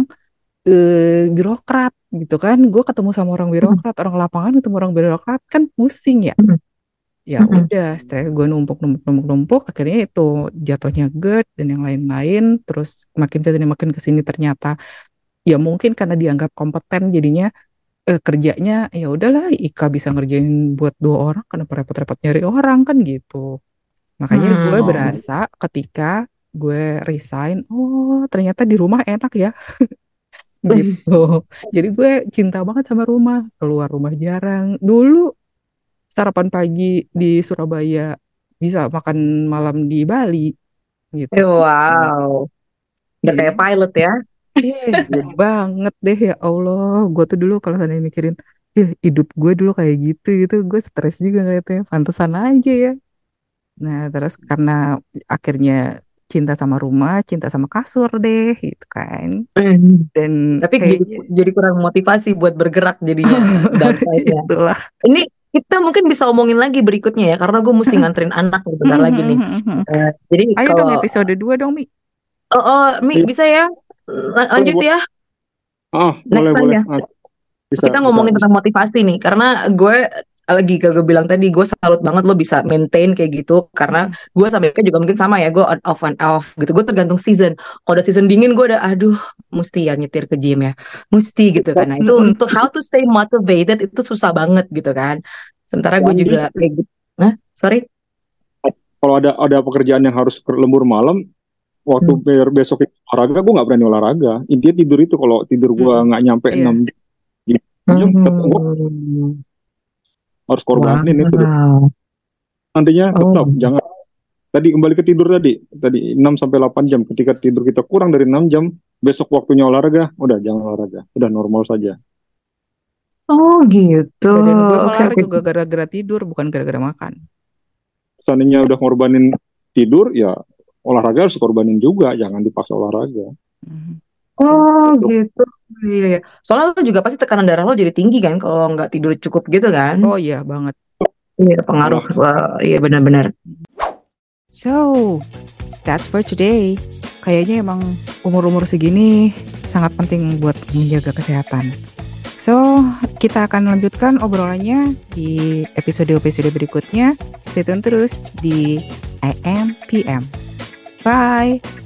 [SPEAKER 2] eh, birokrat gitu kan. Gue ketemu sama orang birokrat orang lapangan ketemu orang birokrat kan pusing ya.
[SPEAKER 1] Hmm.
[SPEAKER 2] ya
[SPEAKER 1] Hmm.
[SPEAKER 2] udah stres gue numpuk numpuk numpuk numpuk akhirnya itu jatuhnya GERD dan yang lain-lain. Terus makin ke sini makin ke sini ternyata ya mungkin karena dianggap kompeten jadinya eh, kerjanya ya udahlah Ika bisa ngerjain buat dua orang kenapa repot-repot nyari orang kan gitu makanya gue
[SPEAKER 1] Hmm.
[SPEAKER 2] berasa ketika gue resign oh ternyata di rumah enak ya. <laughs> Gitu. Jadi gue cinta banget sama rumah. Keluar rumah jarang. Dulu sarapan pagi di Surabaya bisa makan malam di Bali gitu.
[SPEAKER 1] Wow. Udah
[SPEAKER 2] Jadi-
[SPEAKER 1] kayak pilot ya.
[SPEAKER 2] Iya banget deh ya Allah. Gue tuh dulu kalau seandainya mikirin ya hidup gue dulu kayak gitu gitu gue stres juga ngeliatnya. Pantesan aja ya nah terus karena akhirnya cinta sama rumah cinta sama kasur deh gitu kan
[SPEAKER 1] Hmm.
[SPEAKER 2] dan
[SPEAKER 1] Tapi jadi,
[SPEAKER 2] kayaknya
[SPEAKER 1] jadi kurang motivasi buat bergerak jadinya <laughs> downside-nya.
[SPEAKER 2] itulah
[SPEAKER 1] Ini kita mungkin bisa omongin lagi berikutnya ya, karena gue mesti nganterin <laughs> anak nih bentar lagi nih. Eh, jadi
[SPEAKER 2] ayo dong
[SPEAKER 1] kalau
[SPEAKER 2] episode 2 dong Mi
[SPEAKER 1] oh, oh Mi
[SPEAKER 3] Iya.
[SPEAKER 1] bisa ya La- lanjut ya.
[SPEAKER 3] Ah,
[SPEAKER 1] Next
[SPEAKER 3] boleh
[SPEAKER 1] time
[SPEAKER 3] boleh.
[SPEAKER 1] ya.
[SPEAKER 3] Ah, bisa,
[SPEAKER 1] kita
[SPEAKER 3] bisa,
[SPEAKER 1] ngomongin
[SPEAKER 3] bisa.
[SPEAKER 1] tentang motivasi nih, karena gue lagi gue bilang tadi, gue salut banget lo bisa maintain kayak gitu, karena gue sampai juga mungkin sama ya, gue on off on off gitu, gue tergantung season. Kalau udah season dingin gue udah, aduh, mesti ya nyetir ke gym ya, mesti gitu kan. Nah itu untuk how to stay motivated itu susah banget gitu kan. Sementara gue juga kayak gitu. Hah? Sorry?
[SPEAKER 3] Kalau ada ada pekerjaan yang harus lembur malam, waktu
[SPEAKER 1] Hmm.
[SPEAKER 3] besok olahraga, gue nggak berani olahraga. Intinya tidur itu kalau tidur gue
[SPEAKER 2] Hmm.
[SPEAKER 3] nggak nyampe
[SPEAKER 2] Iya.
[SPEAKER 3] 6 jam, jam gue
[SPEAKER 1] Hmm.
[SPEAKER 3] Harus korbanin itu deh. Nantinya tetap
[SPEAKER 1] Oh.
[SPEAKER 3] jangan. Tadi kembali ke tidur tadi. Tadi 6 sampai 8 jam. Ketika tidur kita kurang dari 6 jam besok waktunya olahraga udah jangan olahraga. Udah normal saja.
[SPEAKER 1] Oh gitu.
[SPEAKER 2] badan gue malah juga gara-gara tidur bukan gara-gara makan.
[SPEAKER 3] Seandainya udah ngorbanin tidur ya olahraga harus korbanin juga. Jangan dipaksa olahraga.
[SPEAKER 2] Mhm.
[SPEAKER 1] Oh gitu. Iya, iya. Soalnya lo juga pasti tekanan darah lo jadi tinggi kan kalau nggak tidur cukup gitu kan.
[SPEAKER 2] oh iya banget
[SPEAKER 1] Iya pengaruh. iya benar-benar.
[SPEAKER 2] So, that's for today. Kayaknya emang umur-umur segini sangat penting buat menjaga kesehatan. So, kita akan lanjutkan obrolannya di episode-episode berikutnya. Stay tune terus di IMPM. Bye!